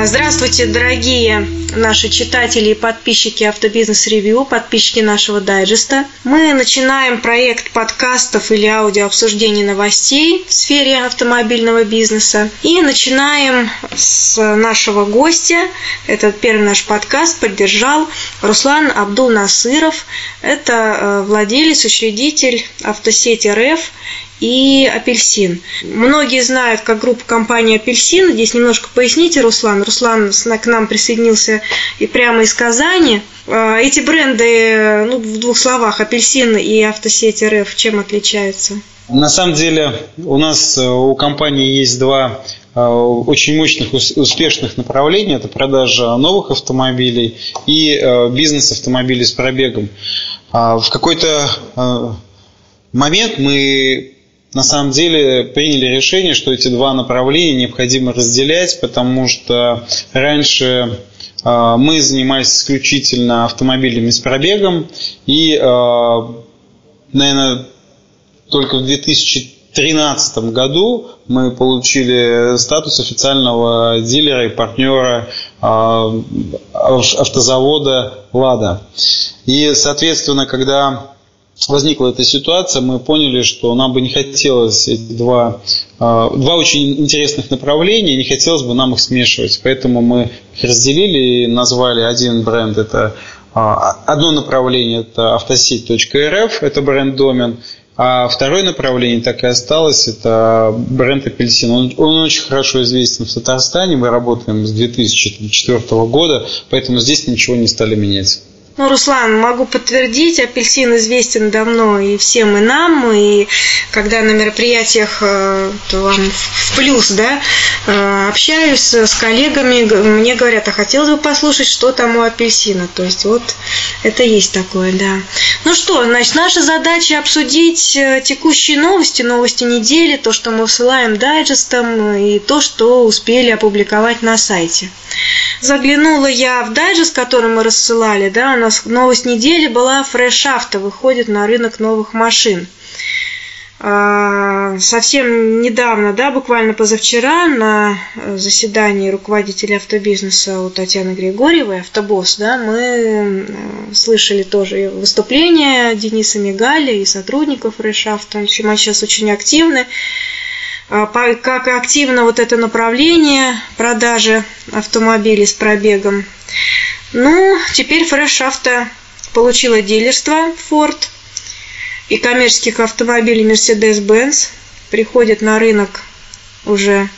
А, здравствуйте, дорогие наши читатели и подписчики Автобизнес Ревью, подписчики нашего дайджеста. Мы начинаем проект подкастов или аудиообсуждений новостей в сфере автомобильного бизнеса. И начинаем с нашего гостя. Этот первый наш подкаст поддержал Руслан Абдул Насыров. Это э, владелец, учредитель автосети РФ и апельсин. Многие знают как группу компании апельсин. Здесь немножко поясните, Руслан. Руслан к нам присоединился и прямо из Казани. А, эти бренды, ну, в двух словах, апельсин и автосеть РФ, чем отличаются? На самом деле у нас э, у компании есть два э, очень мощных, успешных направления. Это продажа новых автомобилей и э, бизнес автомобилей с пробегом. А в какой-то момент мы на самом деле приняли решение, что эти два направления необходимо разделять, потому что раньше э, мы занимались исключительно автомобилями с пробегом, и, э, наверное, только в 2013 году мы получили статус официального дилера и партнера э, автозавода «Лада». И, соответственно, когда возникла эта ситуация, мы поняли, что нам бы не хотелось эти два, а, два очень интересных направления, не хотелось бы нам их смешивать. Поэтому мы их разделили и назвали один бренд, это а, одно направление это автосеть.рф, это бренд-домен, а второе направление так и осталось, это бренд апельсин. Он, он очень хорошо известен в Татарстане, мы работаем с 2004 года, поэтому здесь ничего не стали менять. Ну, Руслан, могу подтвердить, апельсин известен давно и всем, и нам, и когда на мероприятиях э, то вам в плюс, да, э, общаюсь с коллегами, мне говорят, а хотелось бы послушать, что там у апельсина. То есть вот это есть такое, да. Ну что, значит, наша задача обсудить э, текущие новости, новости недели, то, что мы высылаем дайджестом, и то, что успели опубликовать на сайте. Заглянула я в дайджест, который мы рассылали, да, у нас новость недели была Auto выходит на рынок новых машин. А, совсем недавно, да, буквально позавчера на заседании руководителя автобизнеса у Татьяны Григорьевой, автобосс, да, мы э, слышали тоже выступления Дениса Мигаля и сотрудников Решафта. В общем, они сейчас очень активны. А, как активно вот это направление продажи автомобилей с пробегом. Ну, теперь Fresh Auto получила дилерство Ford и коммерческих автомобилей Mercedes-Benz приходит на рынок уже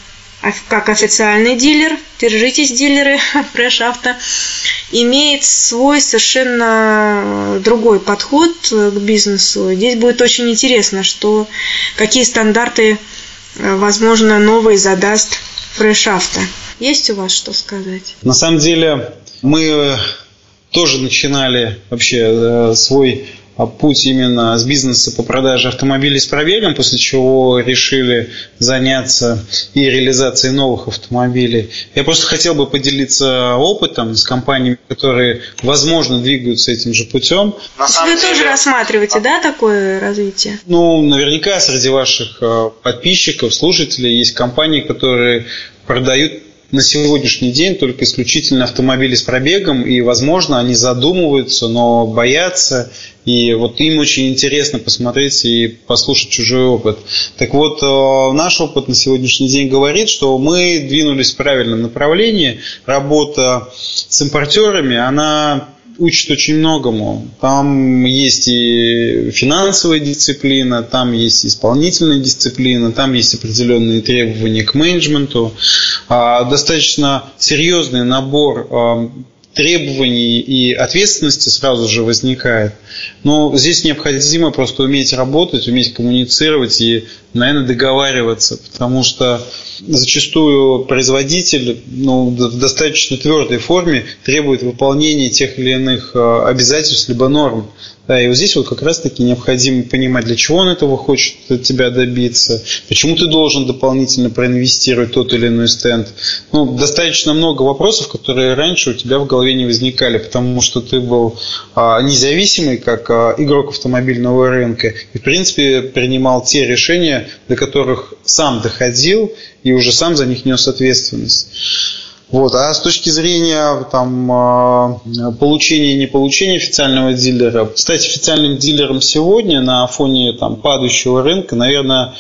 как официальный дилер, держитесь, дилеры, Fresh Auto, имеет свой совершенно другой подход к бизнесу. Здесь будет очень интересно, что, какие стандарты Э, возможно, новый задаст фрешафта. Есть у вас что сказать? На самом деле мы тоже начинали вообще э, свой а путь именно с бизнеса по продаже автомобилей с пробегом, после чего решили заняться и реализацией новых автомобилей. Я просто хотел бы поделиться опытом с компаниями, которые, возможно, двигаются этим же путем. На Вы деле... тоже рассматриваете, да, такое развитие? Ну, наверняка среди ваших э, подписчиков, слушателей есть компании, которые продают на сегодняшний день только исключительно автомобили с пробегом, и, возможно, они задумываются, но боятся, и вот им очень интересно посмотреть и послушать чужой опыт. Так вот, э, наш опыт на сегодняшний день говорит, что мы двинулись в правильном направлении. Работа с импортерами, она учит очень многому. Там есть и финансовая дисциплина, там есть исполнительная дисциплина, там есть определенные требования к менеджменту. А, достаточно серьезный набор а, требований и ответственности сразу же возникает. Но здесь необходимо просто уметь работать, уметь коммуницировать и, наверное, договариваться, потому что зачастую производитель ну, в достаточно твердой форме требует выполнения тех или иных э, обязательств либо норм. Да, и вот здесь вот как раз-таки необходимо понимать, для чего он этого хочет от тебя добиться, почему ты должен дополнительно проинвестировать тот или иной стенд. Ну, достаточно много вопросов, которые раньше у тебя в голове не возникали, потому что ты был а, независимый как а, игрок автомобильного рынка и, в принципе, принимал те решения, до которых сам доходил и уже сам за них нес ответственность. Вот. А с точки зрения там, а, получения и не получения официального дилера, стать официальным дилером сегодня на фоне там, падающего рынка, наверное,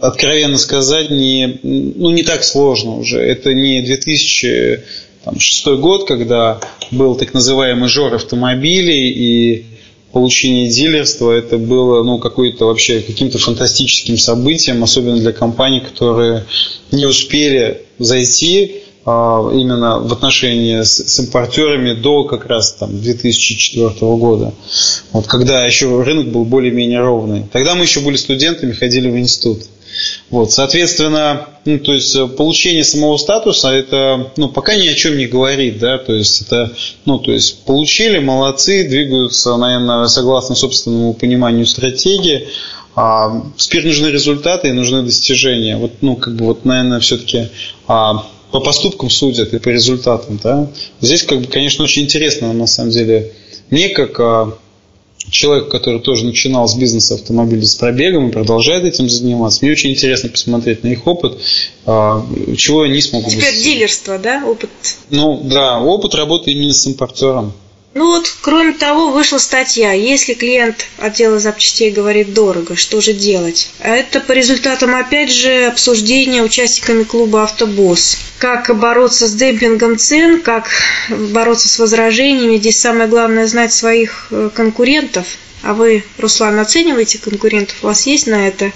откровенно сказать, не, ну, не так сложно уже. Это не 2006 год, когда был так называемый жор автомобилей и получение дилерства, это было ну, какой-то вообще каким-то фантастическим событием, особенно для компаний, которые не успели зайти а, именно в отношении с, с импортерами до как раз там 2004 года, вот когда еще рынок был более-менее ровный. Тогда мы еще были студентами, ходили в институт. Вот, соответственно, ну, то есть получение самого статуса это, ну, пока ни о чем не говорит, да, то есть это, ну, то есть получили, молодцы, двигаются, наверное, согласно собственному пониманию стратегии, а теперь нужны результаты и нужны достижения. Вот, ну, как бы, вот, наверное, все-таки а, по поступкам судят и по результатам. Да? Здесь, как бы, конечно, очень интересно, на самом деле, мне как а, человек, который тоже начинал с бизнеса автомобилей с пробегом и продолжает этим заниматься, мне очень интересно посмотреть на их опыт, а, чего они смогут Теперь достичь. дилерство, да, опыт? Ну, да, опыт работы именно с импортером. Ну вот, кроме того, вышла статья, если клиент отдела запчастей говорит дорого, что же делать? А это по результатам, опять же, обсуждения участниками клуба «Автобосс». Как бороться с демпингом цен, как бороться с возражениями. Здесь самое главное знать своих э, конкурентов. А вы, Руслан, оцениваете конкурентов? У вас есть на это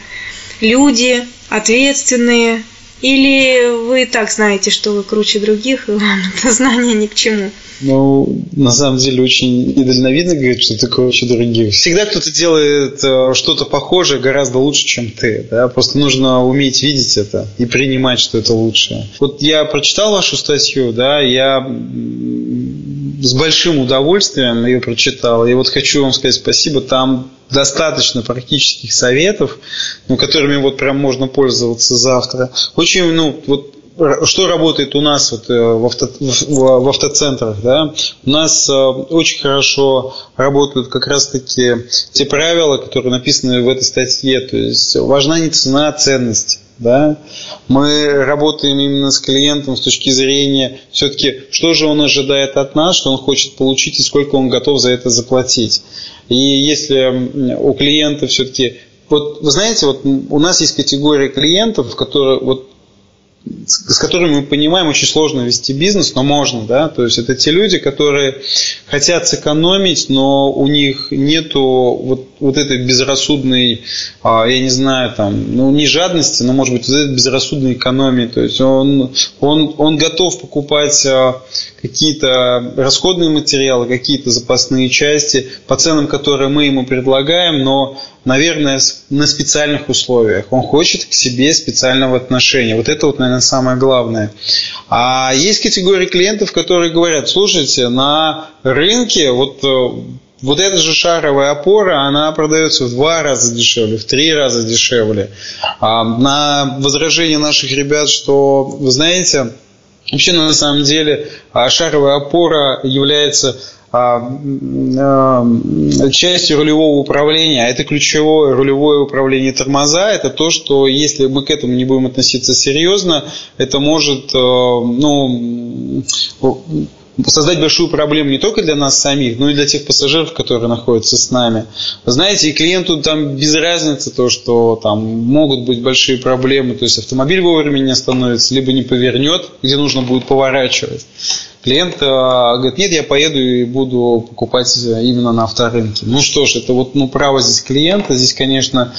люди, ответственные, или вы так знаете, что вы круче других, и вам это знание ни к чему? Ну, на самом деле, очень недальновидно говорить, что ты круче других. Всегда кто-то делает э, что-то похожее гораздо лучше, чем ты. Да? Просто нужно уметь видеть это и принимать, что это лучше. Вот я прочитал вашу статью, да, я с большим удовольствием ее прочитал. И вот хочу вам сказать спасибо. Там достаточно практических советов, ну, которыми вот прям можно пользоваться завтра. Очень, ну, вот что работает у нас вот э, в, авто, в автоцентрах, да? У нас э, очень хорошо работают как раз-таки те правила, которые написаны в этой статье. То есть важна не цена, а ценность. Да? Мы работаем именно с клиентом с точки зрения все-таки, что же он ожидает от нас, что он хочет получить и сколько он готов за это заплатить. И если у клиента все-таки вот вы знаете, вот у нас есть категория клиентов, которые вот с которыми мы понимаем, очень сложно вести бизнес, но можно, да, то есть это те люди, которые хотят сэкономить, но у них нету вот, вот этой безрассудной, а, я не знаю, там, ну не жадности, но может быть вот этой безрассудной экономии, то есть он, он, он готов покупать а, какие-то расходные материалы, какие-то запасные части по ценам, которые мы ему предлагаем, но наверное, на специальных условиях. Он хочет к себе специального отношения. Вот это вот, наверное, самое главное. А есть категории клиентов, которые говорят, слушайте, на рынке вот э, вот эта же шаровая опора, она продается в два раза дешевле, в три раза дешевле. А на возражение наших ребят, что, вы знаете, вообще на самом деле а шаровая опора является а, а, частью рулевого управления, это ключевое рулевое управление тормоза, это то, что если мы к этому не будем относиться серьезно, это может э, ну, создать большую проблему не только для нас самих, но и для тех пассажиров, которые находятся с нами. Вы знаете, и клиенту там без разницы то, что там могут быть большие проблемы, то есть автомобиль вовремя не остановится, либо не повернет, где нужно будет поворачивать клиент э, говорит, нет, я поеду и буду покупать именно на авторынке. Ну что ж, это вот ну, право здесь клиента, здесь, конечно,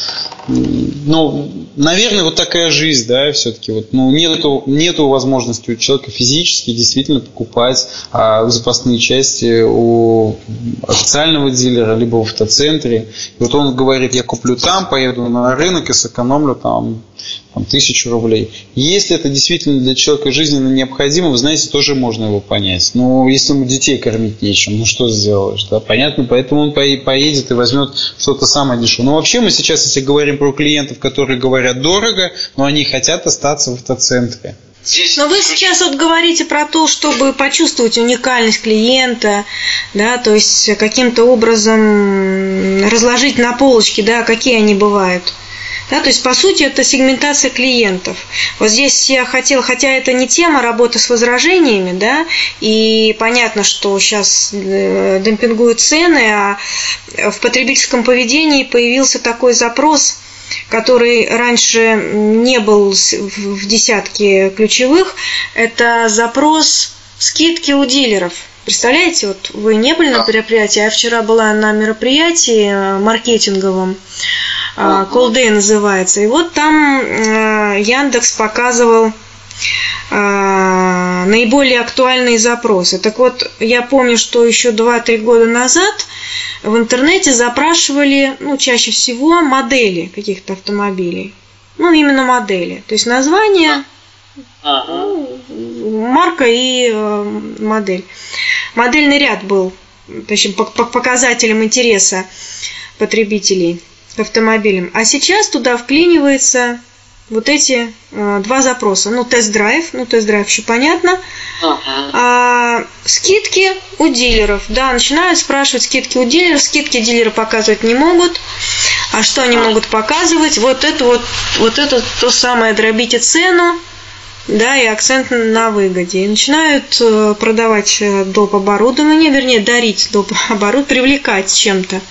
ну, наверное, вот такая жизнь, да, все-таки вот, ну, нету, нету возможности у человека физически действительно покупать а, запасные части у официального дилера, либо в автоцентре. И вот он говорит, я куплю там, поеду на рынок и сэкономлю там там, тысячу рублей. Если это действительно для человека жизненно необходимо, вы знаете, тоже можно его понять. Но если ему детей кормить нечем, ну что сделаешь, да, понятно, поэтому он поедет и возьмет что-то самое дешевое. Но вообще мы сейчас, если говорим про клиентов, которые говорят дорого, но они хотят остаться в автоцентре. Здесь Но вы сейчас вот говорите про то, чтобы почувствовать уникальность клиента, да, то есть каким-то образом разложить на полочке, да, какие они бывают. Да, то есть, по сути, это сегментация клиентов. Вот здесь я хотел, хотя это не тема работы с возражениями, да, и понятно, что сейчас э, демпингуют цены, а в потребительском поведении появился такой запрос, который раньше не был в десятке ключевых, это запрос скидки у дилеров – Представляете, вот вы не были на мероприятии, а я вчера была на мероприятии э, маркетинговом, Колдей э, называется, и вот там э, Яндекс показывал наиболее актуальные запросы. Так вот, я помню, что еще 2-3 года назад в интернете запрашивали, ну, чаще всего модели каких-то автомобилей. Ну, именно модели. То есть название, ага. ну, марка и модель модельный ряд был точнее, по показателям интереса потребителей к автомобилям. А сейчас туда вклинивается вот эти э, два запроса. Ну, тест-драйв, ну, тест-драйв еще понятно. Ага. А, скидки у дилеров. Да, начинают спрашивать скидки у дилеров. Скидки дилеры показывать не могут. А что они могут показывать? Вот это вот, вот это то самое дробите цену да, и акцент на выгоде. И начинают э, продавать э, доп. оборудование, вернее, дарить доп. оборудование, привлекать чем-то.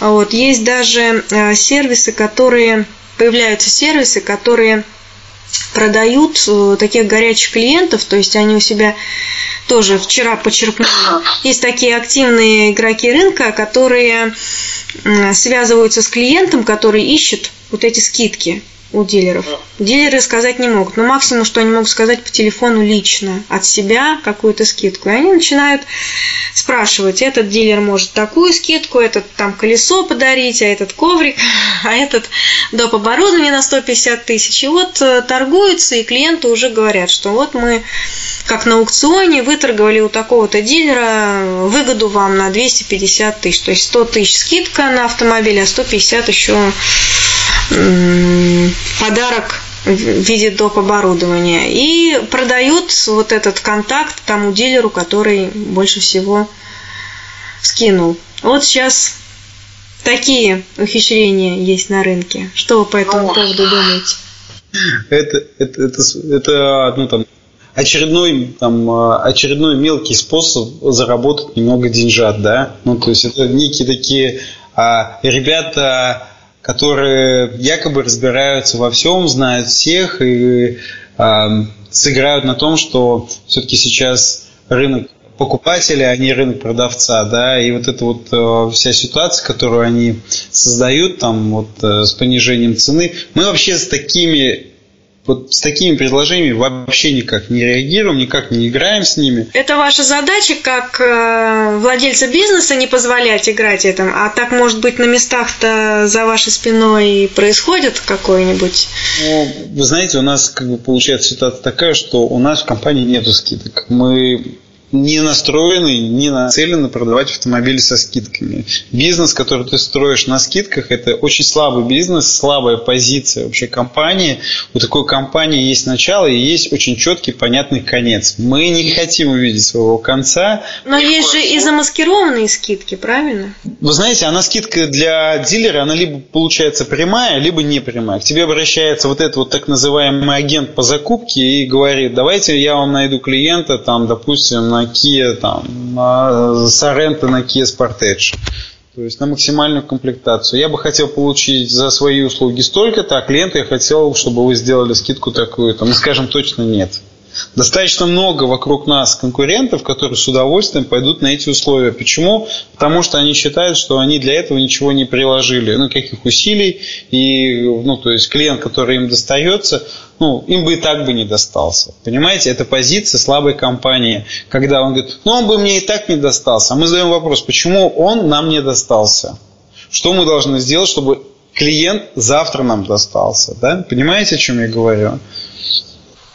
Вот. Есть даже э, сервисы, которые, появляются сервисы, которые продают таких горячих клиентов, то есть они у себя тоже вчера почерпнули. Есть такие активные игроки рынка, которые связываются с клиентом, который ищет вот эти скидки у дилеров. Дилеры сказать не могут, но максимум, что они могут сказать по телефону лично от себя какую-то скидку. И они начинают спрашивать, этот дилер может такую скидку, этот там колесо подарить, а этот коврик, а этот доп. оборудование на 150 тысяч. И вот э, торгуются, и клиенты уже говорят, что вот мы как на аукционе выторговали у такого-то дилера выгоду вам на 250 тысяч. То есть 100 тысяч скидка на автомобиль, а 150 еще подарок в виде доп. оборудования. И продают вот этот контакт тому дилеру, который больше всего скинул. Вот сейчас такие ухищрения есть на рынке. Что вы по этому поводу думаете? Это, это, это, это ну, там, очередной, там, очередной мелкий способ заработать немного деньжат, да? Ну, то есть это некие такие а, ребята которые якобы разбираются во всем, знают всех и э, сыграют на том, что все-таки сейчас рынок покупателя, а не рынок продавца, да, и вот эта вот э, вся ситуация, которую они создают там вот э, с понижением цены, мы вообще с такими вот с такими предложениями вообще никак не реагируем, никак не играем с ними. Это ваша задача как э, владельца бизнеса не позволять играть этим, а так может быть на местах-то за вашей спиной происходит какой-нибудь? Ну, вы знаете, у нас как бы получается ситуация такая, что у нас в компании нету скидок. Мы не настроены, не нацелены продавать автомобили со скидками. Бизнес, который ты строишь на скидках, это очень слабый бизнес, слабая позиция вообще компании. У такой компании есть начало и есть очень четкий, понятный конец. Мы не хотим увидеть своего конца. Но есть же и замаскированные скидки, правильно? Вы знаете, она скидка для дилера, она либо получается прямая, либо не прямая. К тебе обращается вот этот вот так называемый агент по закупке и говорит, давайте я вам найду клиента, там, допустим, на Kia, там, на Sorento на Kia Sportage. То есть на максимальную комплектацию. Я бы хотел получить за свои услуги столько-то, а клиенту я хотел, чтобы вы сделали скидку такую-то. Мы скажем точно нет достаточно много вокруг нас конкурентов, которые с удовольствием пойдут на эти условия. Почему? Потому что они считают, что они для этого ничего не приложили, ну, каких усилий, и, ну, то есть клиент, который им достается, ну, им бы и так бы не достался. Понимаете, это позиция слабой компании, когда он говорит, ну, он бы мне и так не достался. А мы задаем вопрос, почему он нам не достался? Что мы должны сделать, чтобы клиент завтра нам достался? Да? Понимаете, о чем я говорю?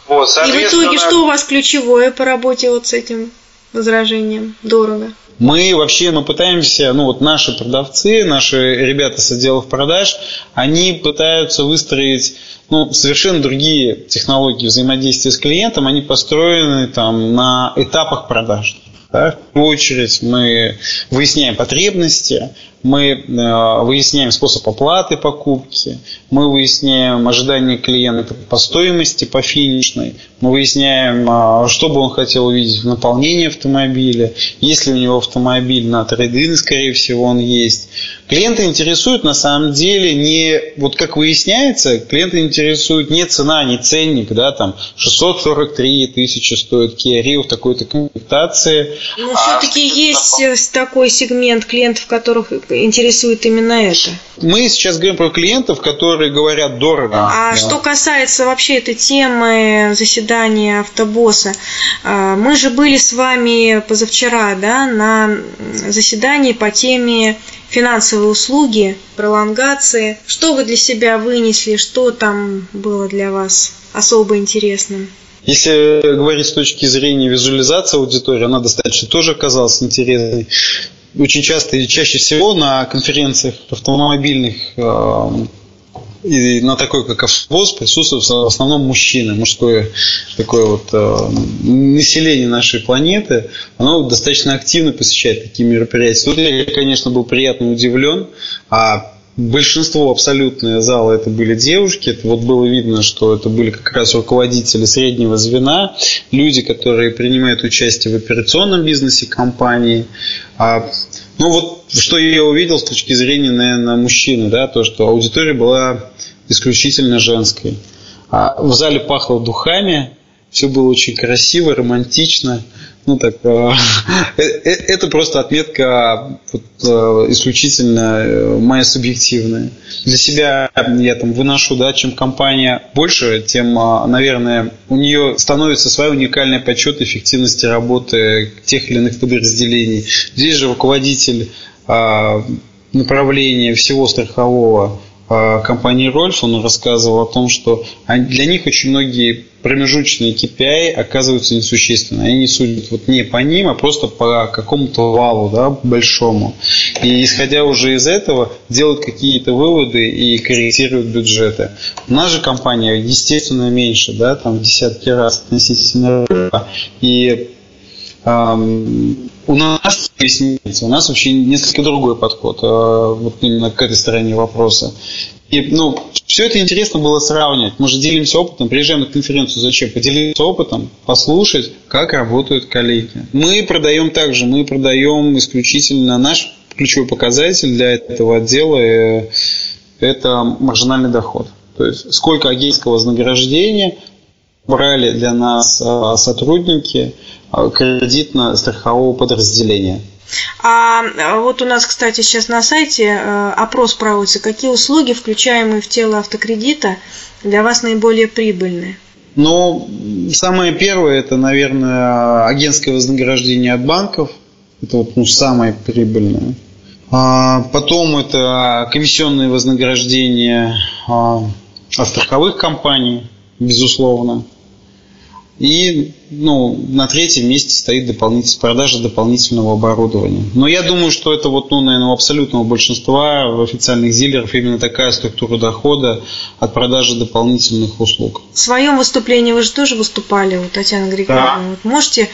Вот, И в итоге что у вас ключевое по работе вот с этим возражением? Дорого. Мы вообще мы пытаемся, ну вот наши продавцы, наши ребята с отделов продаж, они пытаются выстроить ну, совершенно другие технологии взаимодействия с клиентом, они построены там на этапах продаж. Да? В первую очередь мы выясняем потребности, мы э, выясняем способ оплаты покупки, мы выясняем ожидания клиента по стоимости, по финишной, мы выясняем, э, что бы он хотел увидеть в наполнении автомобиля, есть ли у него автомобиль на трейдин, скорее всего, он есть. Клиента интересует на самом деле не, вот как выясняется, клиента интересует не цена, не ценник, да, там 643 тысячи стоит Kia Rio в такой-то комплектации. Но ну, а все-таки есть э, такой сегмент клиентов, которых интересует именно это. Мы сейчас говорим про клиентов, которые говорят дорого. А да. что касается вообще этой темы заседания автобосса, а, мы же были с вами позавчера да, на заседании по теме финансовые услуги, пролонгации. Что вы для себя вынесли, что там было для вас особо интересным? Если говорить с точки зрения визуализации аудитории, она достаточно тоже оказалась интересной. Очень часто и чаще всего на конференциях автомобильных э, и на такой, как АвтоВОЗ, присутствуют в основном мужчины, мужское такое вот э, население нашей планеты, оно достаточно активно посещает такие мероприятия. Тут я, конечно, был приятно удивлен, а большинство абсолютное зала это были девушки. Это вот было видно, что это были как раз руководители среднего звена, люди, которые принимают участие в операционном бизнесе компании. А, ну вот, что я увидел с точки зрения, наверное, мужчины, да, то, что аудитория была исключительно женской. А в зале пахло духами, все было очень красиво, романтично. Ну так, э, э, э, это просто отметка исключительно моя субъективная. Для себя я там выношу, да, чем компания больше, тем, наверное, у нее становится своя уникальная подсчет эффективности работы тех или иных подразделений. Здесь же руководитель направления всего страхового компании Рольф, он рассказывал о том, что для них очень многие промежуточные KPI оказываются несущественны. Они судят вот не по ним, а просто по какому-то валу да, большому. И исходя уже из этого, делают какие-то выводы и корректируют бюджеты. У нас же компания, естественно, меньше, да, там в десятки раз относительно рынка. И эм, у нас у нас вообще несколько другой подход э, вот именно к этой стороне вопроса. И, ну, все это интересно было сравнивать. Мы же делимся опытом, приезжаем на конференцию зачем? Поделиться опытом, послушать, как работают коллеги. Мы продаем также, мы продаем исключительно наш ключевой показатель для этого отдела э, – это маржинальный доход. То есть сколько агентского вознаграждения брали для нас э, сотрудники э, кредитно-страхового подразделения – а вот у нас, кстати, сейчас на сайте э, опрос проводится. Какие услуги, включаемые в тело автокредита, для вас наиболее прибыльные? Ну, самое первое, это, наверное, агентское вознаграждение от банков. Это вот ну, самое прибыльное. А потом это комиссионные вознаграждения а, от страховых компаний, безусловно. И ну, на третьем месте стоит дополнительная продажа дополнительного оборудования. Но я думаю, что это вот, ну, наверное, у абсолютного большинства официальных дилеров именно такая структура дохода от продажи дополнительных услуг. В своем выступлении вы же тоже выступали, у Татьяны Григорьевны. Да. Вот можете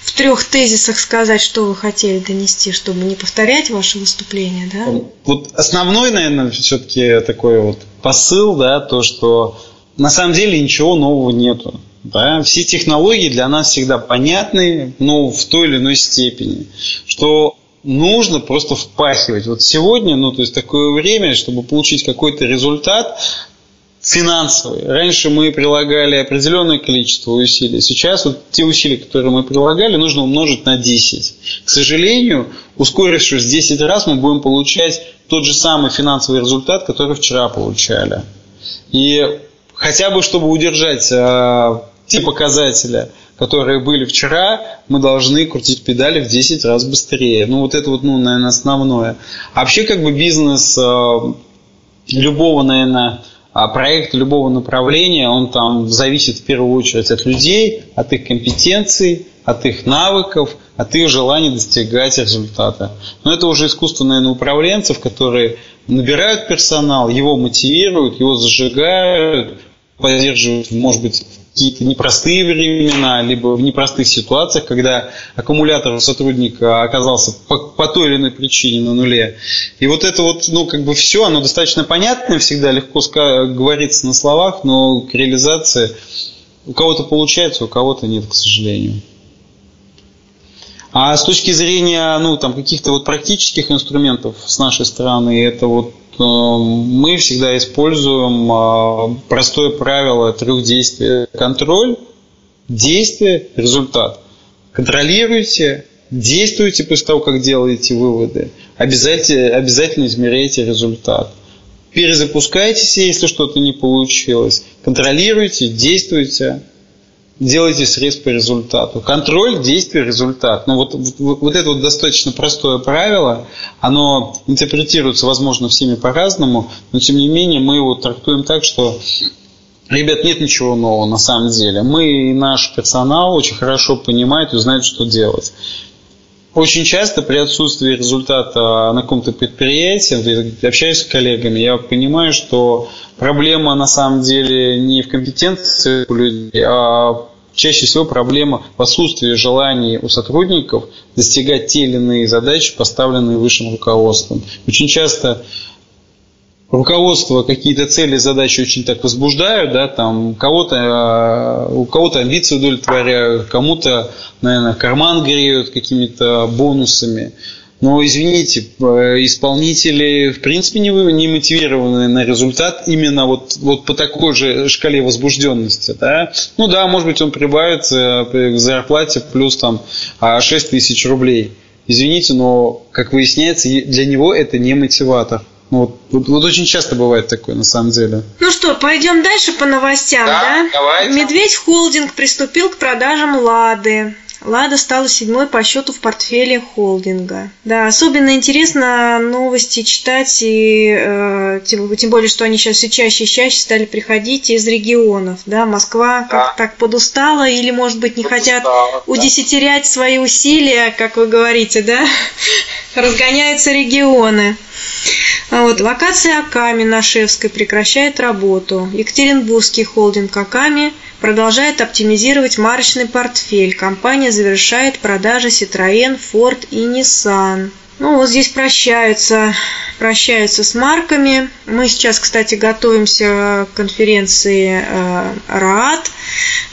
в трех тезисах сказать, что вы хотели донести, чтобы не повторять ваше выступление, да? Вот основной, наверное, все-таки такой вот посыл, да, то, что на самом деле ничего нового нету. Да? Все технологии для нас всегда понятны, но в той или иной степени. Что нужно просто впахивать. Вот сегодня, ну, то есть такое время, чтобы получить какой-то результат финансовый. Раньше мы прилагали определенное количество усилий. Сейчас вот те усилия, которые мы прилагали, нужно умножить на 10. К сожалению, ускорившись в 10 раз, мы будем получать тот же самый финансовый результат, который вчера получали. И хотя бы, чтобы удержать а, те показатели, которые были вчера, мы должны крутить педали в 10 раз быстрее. Ну, вот это вот, ну, наверное, основное. А вообще, как бы бизнес э, любого, наверное, а, проекта, любого направления, он там зависит в первую очередь от людей, от их компетенций, от их навыков, от их желания достигать результата. Но это уже искусство, наверное, управленцев, которые набирают персонал, его мотивируют, его зажигают, поддерживают, может быть, какие-то непростые времена, либо в непростых ситуациях, когда аккумулятор сотрудника оказался по, по той или иной причине на нуле. И вот это вот, ну, как бы все, оно достаточно понятно, всегда легко говорится на словах, но к реализации у кого-то получается, у кого-то нет, к сожалению. А с точки зрения ну, там, каких-то вот практических инструментов с нашей стороны, это вот мы всегда используем э, простое правило трех действий. Контроль, действие, результат. Контролируйте, действуйте после того, как делаете выводы. Обязательно, обязательно измеряйте результат. Перезапускайтесь, если что-то не получилось. Контролируйте, действуйте делайте срез по результату. Контроль, действие, результат. Ну вот, вот, вот это вот достаточно простое правило, оно интерпретируется, возможно, всеми по-разному, но тем не менее мы его трактуем так, что Ребят, нет ничего нового на самом деле. Мы и наш персонал очень хорошо понимают и знают, что делать. Очень часто при отсутствии результата на каком-то предприятии, общаюсь с коллегами, я понимаю, что проблема на самом деле не в компетенции людей, а чаще всего проблема в отсутствии желаний у сотрудников достигать те или иные задачи, поставленные высшим руководством. Очень часто руководство какие-то цели, задачи очень так возбуждают, да, там кого-то, а, у кого-то амбиции удовлетворяют, кому-то, наверное, карман греют какими-то бонусами. Но, извините, исполнители, в принципе, не, не мотивированы на результат именно вот, вот по такой же шкале возбужденности. Да? Ну да, может быть, он прибавится к зарплате плюс там 6 а, тысяч рублей. Извините, но, как выясняется, для него это не мотиватор. Ну, вот, вот, вот очень часто бывает такое, на самом деле. Ну что, пойдем дальше по новостям, да? да? Давайте. Медведь Холдинг приступил к продажам «Лады». Лада стала седьмой по счету в портфеле холдинга. Да, особенно интересно новости читать, и э, тем, тем более, что они сейчас все чаще и чаще стали приходить из регионов. Да, Москва да. как так подустала, или, может быть, не подустала, хотят да. удесятерять свои усилия, как вы говорите, да? Разгоняются регионы. А вот, локация Аками на Шевской прекращает работу. Екатеринбургский холдинг Аками продолжает оптимизировать марочный портфель. Компания завершает продажи Citroën, Ford и Nissan. Ну, вот здесь прощаются, прощаются с марками. Мы сейчас, кстати, готовимся к конференции э, РААТ,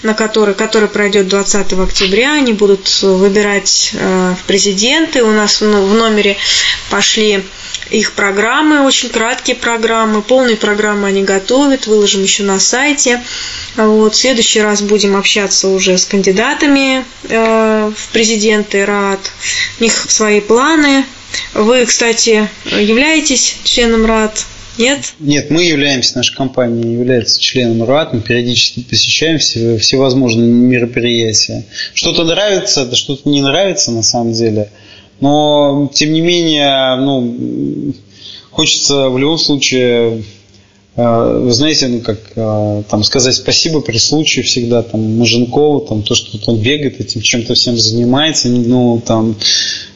на которой, которая пройдет 20 октября. Они будут выбирать э, в президенты. У нас в номере пошли их программы, очень краткие программы, полные программы они готовят, выложим еще на сайте. Вот, в следующий раз будем общаться уже с кандидатами э, в президенты РАД. У них свои планы. Вы, кстати, являетесь членом РАД? Нет? Нет, мы являемся, наша компания является членом РАД, мы периодически посещаем все, всевозможные мероприятия. Что-то нравится, да что-то не нравится на самом деле – но, тем не менее, ну, хочется в любом случае вы знаете, ну как э, там сказать спасибо при случае всегда там Маженкову, там то, что он бегает этим чем-то всем занимается, ну там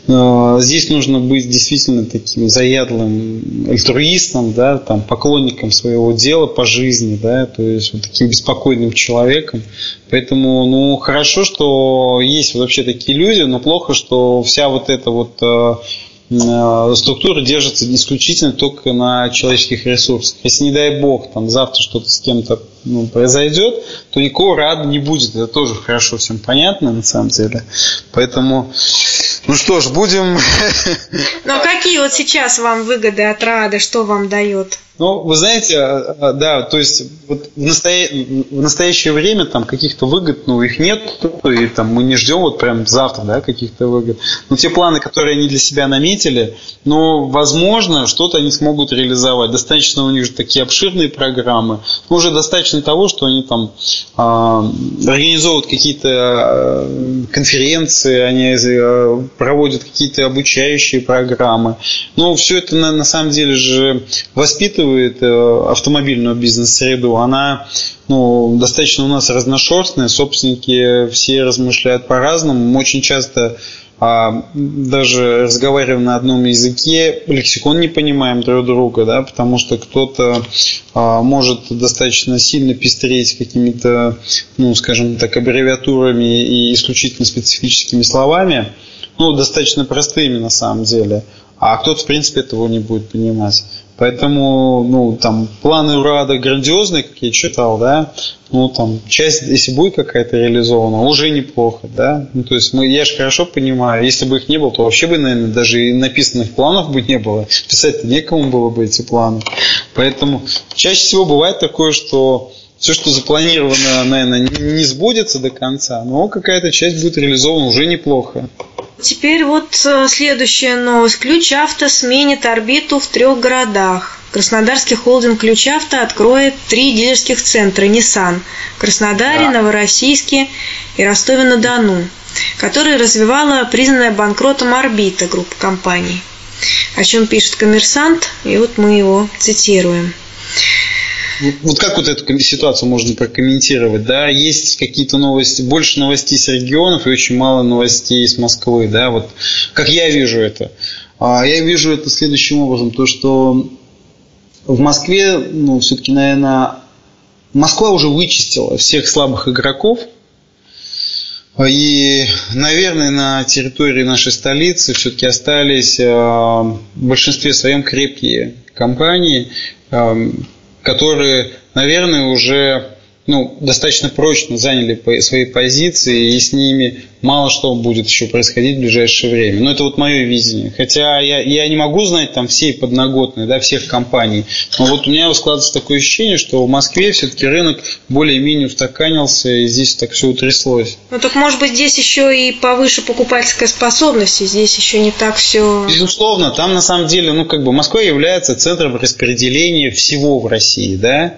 Здесь нужно быть действительно таким заядлым альтруистом, да, там, поклонником своего дела по жизни, да, то есть вот таким беспокойным человеком. Поэтому, ну, хорошо, что есть вообще такие люди, но плохо, что вся вот эта вот э, э, структура держится исключительно только на человеческих ресурсах. Если, не дай бог, там завтра что-то с кем-то ну, произойдет, то никакого рада не будет. Это тоже хорошо всем понятно, на самом деле. Поэтому ну что ж, будем... Но какие вот сейчас вам выгоды от Рады, что вам дает? Ну, вы знаете, а, а, да, то есть вот в, настоя... в настоящее время там каких-то выгод, ну, их нет, и там мы не ждем вот прям завтра, да, каких-то выгод. Но те планы, которые они для себя наметили, ну, возможно, что-то они смогут реализовать. Достаточно у них же такие обширные программы. Но уже достаточно того, что они там э, организовывают какие-то э, конференции, они э, проводят какие-то обучающие программы. Но все это на, на самом деле же воспитывает э, автомобильную бизнес-среду, она ну, достаточно у нас разношерстная, собственники все размышляют по-разному. Очень часто а, даже разговариваем на одном языке, лексикон не понимаем друг друга, да, потому что кто-то а, может достаточно сильно пестреть какими-то, ну, скажем так, аббревиатурами и исключительно специфическими словами, ну, достаточно простыми на самом деле, а кто-то, в принципе, этого не будет понимать. Поэтому, ну, там, планы УРАДа грандиозные, как я читал, да, ну, там, часть, если будет какая-то реализована, уже неплохо, да. Ну, то есть, мы, я же хорошо понимаю, если бы их не было, то вообще бы, наверное, даже и написанных планов бы не было. Писать-то некому было бы эти планы. Поэтому чаще всего бывает такое, что все, что запланировано, наверное, не сбудется до конца, но какая-то часть будет реализована уже неплохо. Теперь вот э, следующая новость. Ключ авто сменит орбиту в трех городах. Краснодарский холдинг Ключ авто откроет три дилерских центра Nissan в Краснодаре, да. Новороссийске и Ростове-на-Дону, которые развивала признанная банкротом Орбита группа компаний. О чем пишет коммерсант, и вот мы его цитируем. Вот как вот эту ситуацию можно прокомментировать? Да, есть какие-то новости, больше новостей с регионов и очень мало новостей из Москвы, да, вот как я вижу это. А, я вижу это следующим образом, то что в Москве, ну, все-таки, наверное, Москва уже вычистила всех слабых игроков, и, наверное, на территории нашей столицы все-таки остались а, в большинстве своем крепкие компании, которые, наверное, уже ну, достаточно прочно заняли свои позиции, и с ними мало что будет еще происходить в ближайшее время. Но это вот мое видение. Хотя я, я не могу знать там всей подноготной, да, всех компаний. Но вот у меня складывается такое ощущение, что в Москве все-таки рынок более-менее устаканился, и здесь так все утряслось. Ну так может быть здесь еще и повыше покупательская способность, и здесь еще не так все... Безусловно, там на самом деле, ну как бы Москва является центром распределения всего в России, да.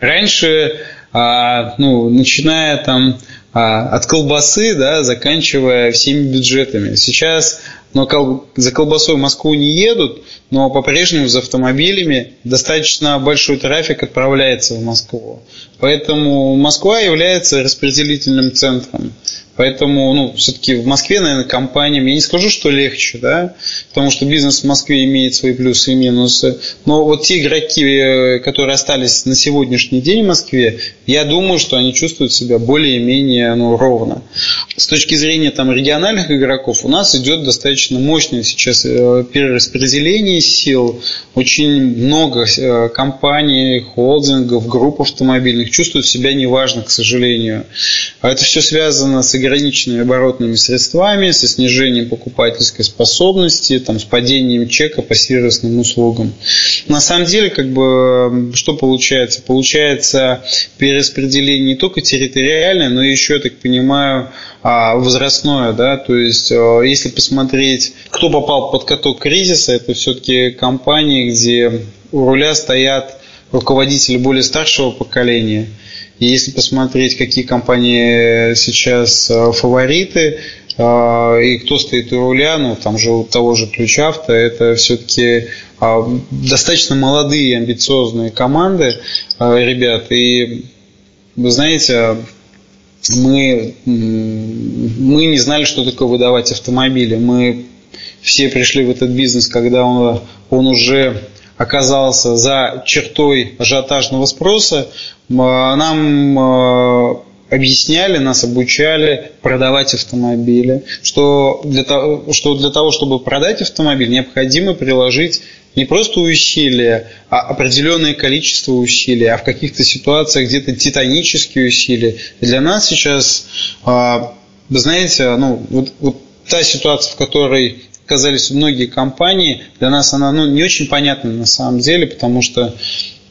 Раньше а, ну, начиная там а, от колбасы, да, заканчивая всеми бюджетами. Сейчас но кол- за колбасой в Москву не едут, но по-прежнему за автомобилями достаточно большой трафик отправляется в Москву. Поэтому Москва является распределительным центром. Поэтому, ну, все-таки в Москве, наверное, компаниям, я не скажу, что легче, да, потому что бизнес в Москве имеет свои плюсы и минусы. Но вот те игроки, э, которые остались на сегодняшний день в Москве, я думаю, что они чувствуют себя более-менее ну, ровно. С точки зрения там, региональных игроков у нас идет достаточно мощное сейчас э, перераспределение сил. Очень много э, компаний, холдингов, групп автомобильных чувствуют себя неважно, к сожалению. А это все связано с ограниченными оборотными средствами, со снижением покупательской способности, там, с падением чека по сервисным услугам. На самом деле, как бы, что получается? Получается перераспределение не только территориальное, но еще, я так понимаю, а, возрастное, да, то есть э, если посмотреть, кто попал под каток кризиса, это все-таки компании, где у руля стоят руководители более старшего поколения – и если посмотреть, какие компании сейчас э, фавориты, э, и кто стоит у руля, ну, там же у того же ключавто, это все-таки э, достаточно молодые, амбициозные команды, ребят. И вы знаете, мы, мы не знали, что такое выдавать автомобили. Мы все пришли в этот бизнес, когда он, он уже оказался за чертой ажиотажного спроса, нам а, объясняли, нас обучали продавать автомобили, что для того, что для того, чтобы продать автомобиль, необходимо приложить не просто усилия, а определенное количество усилий, а в каких-то ситуациях где-то титанические усилия. Для нас сейчас, а, знаете, ну, вот, вот та ситуация, в которой оказались многие компании, для нас она ну, не очень понятна на самом деле, потому что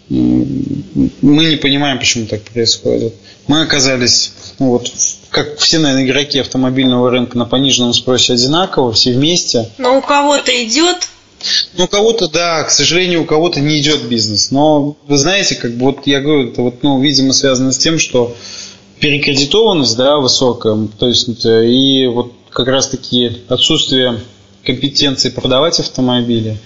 мы не понимаем, почему так происходит. Мы оказались, ну вот, как все, наверное, игроки автомобильного рынка на пониженном спросе одинаково, все вместе. Но у кого-то идет, ну, у кого-то, да, к сожалению, у кого-то не идет бизнес. Но вы знаете, как бы вот я говорю, это вот, ну, видимо, связано с тем, что перекредитованность, да, высокая, то есть и вот как раз-таки отсутствие компетенции продавать автомобили.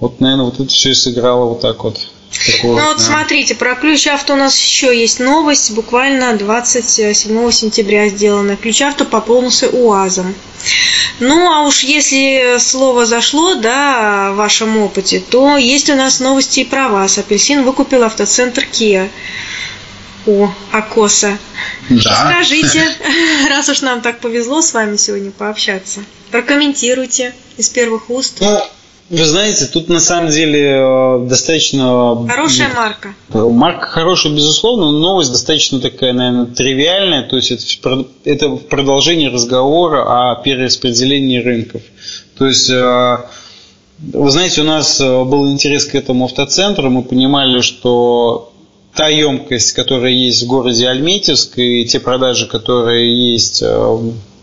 Вот, наверное, вот это все и сыграло вот так вот Такого, ну вот да. смотрите, про ключ авто у нас еще есть новость, буквально 27 сентября сделана. Ключ авто пополнился УАЗом. Ну, а уж если слово зашло, да, в вашем опыте, то есть у нас новости и про вас. Апельсин выкупил автоцентр Kia. О, Акоса. Да. Скажите, раз уж нам так повезло с вами сегодня пообщаться, прокомментируйте из первых уст. Ну, вы знаете, тут на самом деле э, достаточно... Хорошая марка. Марка хорошая, безусловно, но новость достаточно такая, наверное, тривиальная. То есть это, это продолжение разговора о перераспределении рынков. То есть э, вы знаете, у нас э, был интерес к этому автоцентру, мы понимали, что та емкость, которая есть в городе Альметьевск, и те продажи, которые есть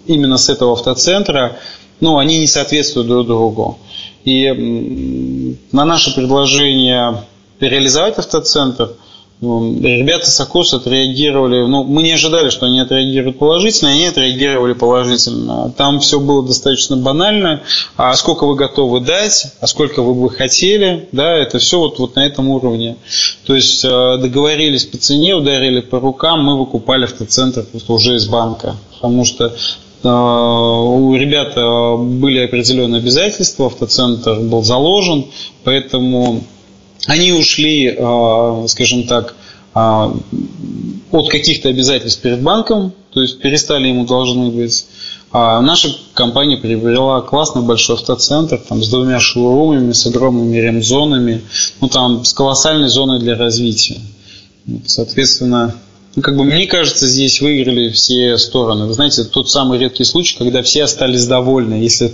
именно с этого автоцентра, ну, они не соответствуют друг другу. И на наше предложение реализовать автоцентр ребята с Акус отреагировали, ну, мы не ожидали, что они отреагируют положительно, они отреагировали положительно. Там все было достаточно банально. А сколько вы готовы дать, а сколько вы бы хотели, да, это все вот, вот на этом уровне. То есть э, договорились по цене, ударили по рукам, мы выкупали автоцентр уже из банка. Потому что Э, у ребят э, были определенные обязательства, автоцентр был заложен, поэтому они ушли, э, скажем так, от каких-то обязательств перед банком, то есть перестали ему должны быть. А наша компания приобрела классный большой автоцентр там, с двумя шоурумами, с огромными ремзонами, ну там с колоссальной зоной для развития. Соответственно, ну, как бы мне кажется, здесь выиграли все стороны. Вы знаете, тот самый редкий случай, когда все остались довольны. Если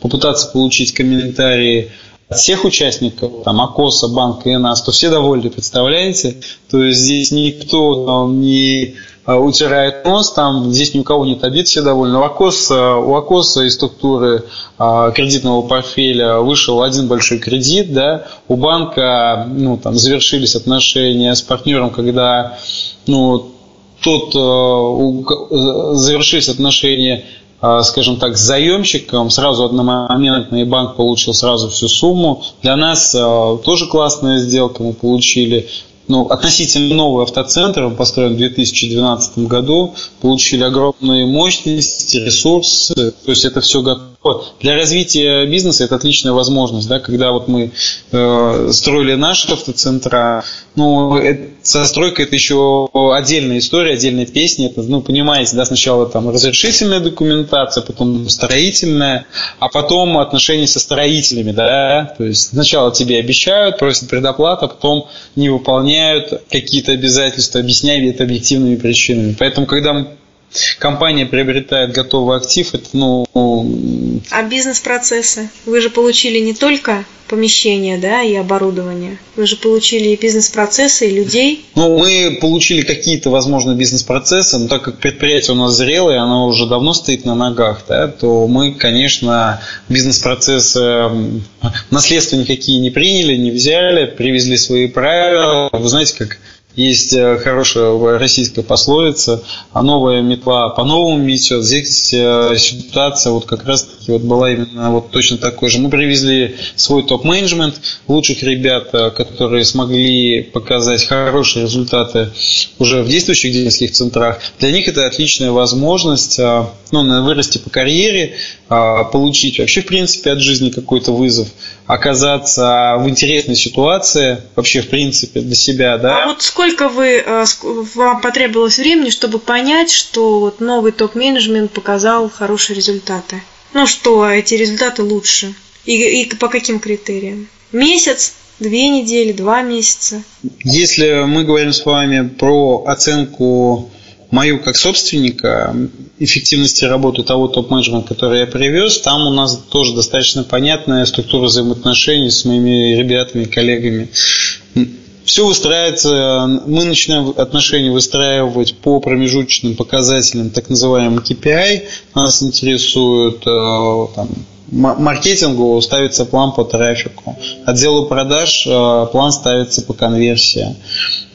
попытаться получить комментарии всех участников, там, АКОСа, банка и нас, то все довольны, представляете? То есть здесь никто там, не а, утирает нос, там здесь ни у кого нет обид, все довольны. У Акоса, у Акоса из структуры а, кредитного портфеля вышел один большой кредит, да, у банка ну, там, завершились отношения с партнером, когда ну, тот а, завершились отношения скажем так, с заемщиком, сразу одномоментный банк получил сразу всю сумму. Для нас тоже классная сделка, мы получили ну, относительно новый автоцентр, он построен в 2012 году, получили огромные мощности, ресурсы, то есть это все готово. Для развития бизнеса это отличная возможность, да, когда вот мы э, строили наши автоцентра, ну, это, со стройкой это еще отдельная история, отдельная песня, это, ну, понимаете, да, сначала там разрешительная документация, потом строительная, а потом отношения со строителями, да, то есть сначала тебе обещают, просят предоплату, а потом не выполняют какие-то обязательства, объясняя это объективными причинами. Поэтому, когда компания приобретает готовый актив, это, ну... А бизнес-процессы? Вы же получили не только помещение, да, и оборудование. Вы же получили и бизнес-процессы, и людей. Ну, мы получили какие-то, возможно, бизнес-процессы, но так как предприятие у нас зрелое, оно уже давно стоит на ногах, да, то мы, конечно, бизнес-процессы наследство никакие не приняли, не взяли, привезли свои правила. Вы знаете, как есть э, хорошая российская пословица, а новая метла по-новому метет. Здесь э, ситуация вот как раз таки вот была именно вот точно такой же. Мы привезли свой топ-менеджмент, лучших ребят, э, которые смогли показать хорошие результаты уже в действующих детских центрах. Для них это отличная возможность ну, вырасти по карьере, получить вообще в принципе от жизни какой-то вызов, оказаться в интересной ситуации вообще в принципе для себя. Да? А вот сколько вы, э, вам потребовалось времени, чтобы понять, что новый топ-менеджмент показал хорошие результаты? Ну что, эти результаты лучше? И, и по каким критериям? Месяц, две недели, два месяца? Если мы говорим с вами про оценку мою как собственника эффективности работы того топ-менеджмента, который я привез, там у нас тоже достаточно понятная структура взаимоотношений с моими ребятами, коллегами все выстраивается, мы начинаем отношения выстраивать по промежуточным показателям, так называемым KPI. Нас интересует э, там, маркетингу ставится план по трафику, отделу продаж э, план ставится по конверсии,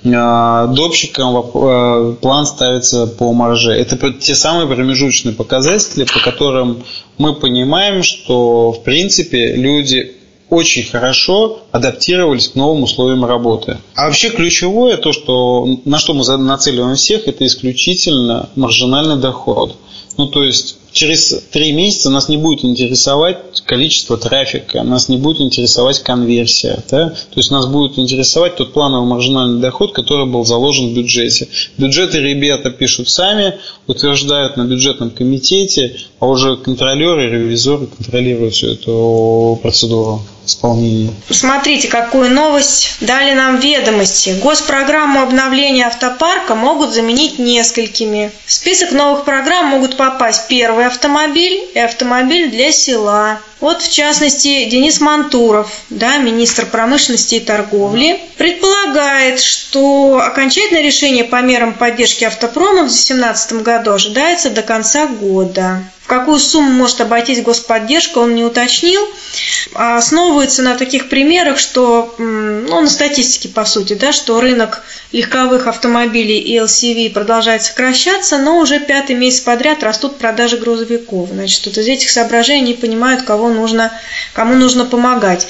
э, допщикам план ставится по марже. Это те самые промежуточные показатели, по которым мы понимаем, что в принципе люди очень хорошо адаптировались к новым условиям работы. А вообще ключевое то, что, на что мы нацеливаем всех, это исключительно маржинальный доход. Ну, то есть через три месяца нас не будет интересовать количество трафика, нас не будет интересовать конверсия. Да? То есть нас будет интересовать тот плановый маржинальный доход, который был заложен в бюджете. Бюджеты ребята пишут сами, утверждают на бюджетном комитете, а уже контролеры, ревизоры контролируют всю эту процедуру исполнения. Смотрите, какую новость дали нам ведомости. Госпрограмму обновления автопарка могут заменить несколькими. В список новых программ могут попасть первый автомобиль и автомобиль для села. Вот, в частности, Денис Мантуров, да, министр промышленности и торговли, предполагает, что окончательное решение по мерам поддержки автопрома в 2017 году ожидается до конца года. Какую сумму может обойтись господдержка, он не уточнил. А основывается на таких примерах, что, ну, на статистике, по сути, да, что рынок легковых автомобилей и LCV продолжает сокращаться, но уже пятый месяц подряд растут продажи грузовиков. Значит, вот из этих соображений не понимают, кого нужно, кому нужно помогать.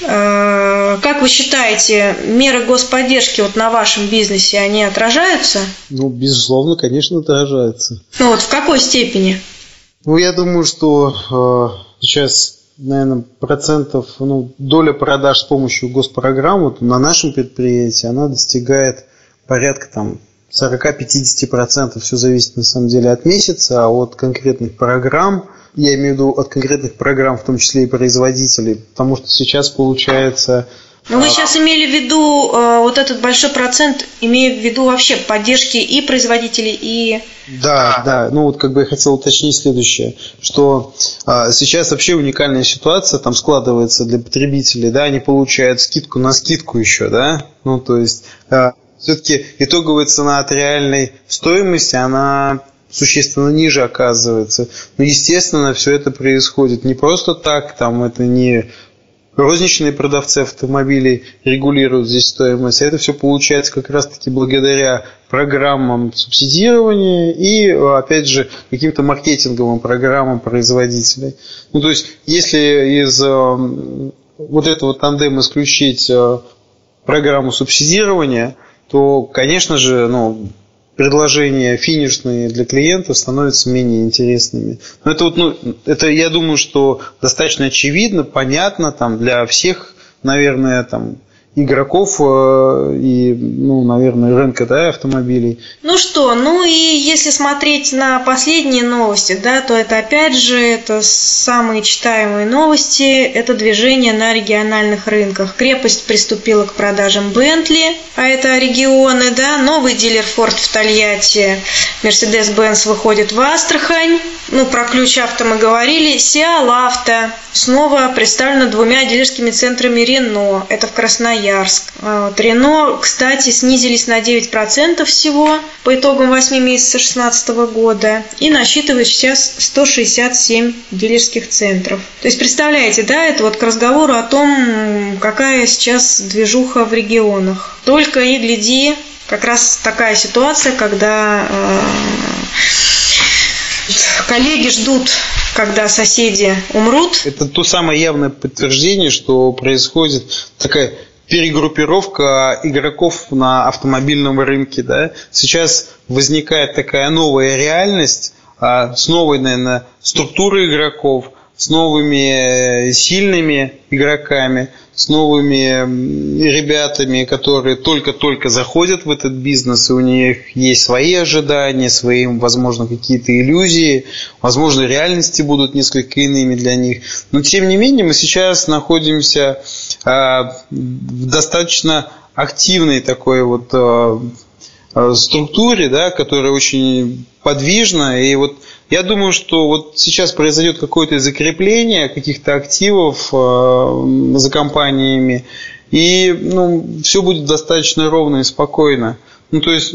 Э, как вы считаете, меры господдержки вот на вашем бизнесе, они отражаются? Ну, безусловно, конечно, отражаются. Ну вот в какой степени? Ну, я думаю, что э, сейчас, наверное, процентов, ну, доля продаж с помощью госпрограмм вот, на нашем предприятии, она достигает порядка там 40-50%. Все зависит на самом деле от месяца, а от конкретных программ – я имею в виду от конкретных программ, в том числе и производителей, потому что сейчас получается... Ну, вы а, сейчас имели в виду э, вот этот большой процент, имея в виду вообще поддержки и производителей, и... Да, да, ну вот как бы я хотел уточнить следующее, что э, сейчас вообще уникальная ситуация там складывается для потребителей, да, они получают скидку на скидку еще, да, ну то есть... Э, все-таки итоговая цена от реальной стоимости, она существенно ниже оказывается. Но, естественно, все это происходит не просто так, там это не розничные продавцы автомобилей регулируют здесь стоимость, а это все получается как раз-таки благодаря программам субсидирования и, опять же, каким-то маркетинговым программам производителей. Ну, то есть, если из э, вот этого тандема исключить э, программу субсидирования, то, конечно же, ну, предложения финишные для клиента становятся менее интересными. Но это вот, ну, это я думаю, что достаточно очевидно, понятно там для всех, наверное, там игроков э, и, ну, наверное, рынка да, автомобилей. Ну что, ну и если смотреть на последние новости, да, то это опять же это самые читаемые новости, это движение на региональных рынках. Крепость приступила к продажам Бентли, а это регионы, да, новый дилер Ford в Тольятти, Mercedes-Benz выходит в Астрахань, ну, про ключ авто мы говорили, Сиал Авто снова представлена двумя дилерскими центрами Рено, это в Красноярске Красноярск. А вот Рено, кстати, снизились на 9% всего по итогам 8 месяцев 2016 года и насчитывает сейчас 167 дилерских центров. То есть, представляете, да, это вот к разговору о том, какая сейчас движуха в регионах. Только и гляди, как раз такая ситуация, когда э, коллеги ждут когда соседи умрут. Это то самое явное подтверждение, что происходит такая перегруппировка игроков на автомобильном рынке. Да? Сейчас возникает такая новая реальность а, с новой, наверное, структурой игроков, с новыми э, сильными игроками, с новыми ребятами, которые только-только заходят в этот бизнес, и у них есть свои ожидания, свои, возможно, какие-то иллюзии, возможно, реальности будут несколько иными для них. Но, тем не менее, мы сейчас находимся достаточно активной такой вот а, а, структуре, да, которая очень подвижна. И вот я думаю, что вот сейчас произойдет какое-то закрепление каких-то активов за компаниями, и ну, все будет достаточно ровно и спокойно. Ну, то есть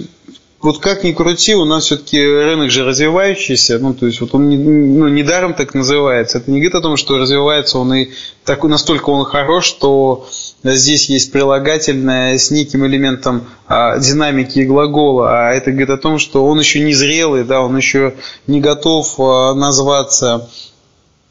вот как ни крути, у нас все-таки рынок же развивающийся, ну, то есть вот он не, ну, недаром так называется. Это не говорит о том, что развивается он и так, настолько он хорош, что здесь есть прилагательное с неким элементом а, динамики и глагола, а это говорит о том, что он еще не зрелый, да, он еще не готов а, назваться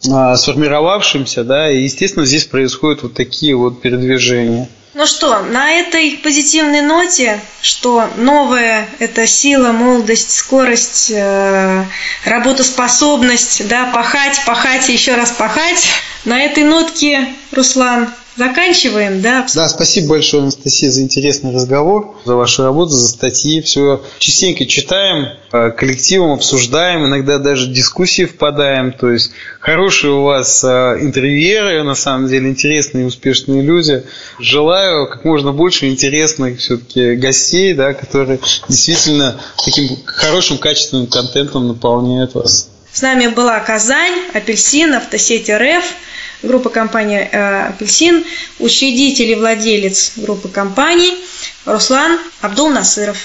а, сформировавшимся, да, и, естественно, здесь происходят вот такие вот передвижения. Ну что, на этой позитивной ноте, что новая – это сила, молодость, скорость, э, работоспособность, да, пахать, пахать и еще раз пахать. На этой нотке, Руслан, заканчиваем, да? Да, спасибо большое, Анастасия, за интересный разговор, за вашу работу, за статьи. Все частенько читаем, э, коллективом обсуждаем, иногда даже в дискуссии впадаем. То есть хорошие у вас э, интервьюеры, на самом деле интересные и успешные люди. Желаю как можно больше интересных все-таки гостей, да, которые действительно таким хорошим, качественным контентом наполняют вас. С нами была Казань, Апельсин, Автосеть РФ – группа компании э, «Апельсин», учредитель и владелец группы компаний Руслан Абдул Насыров.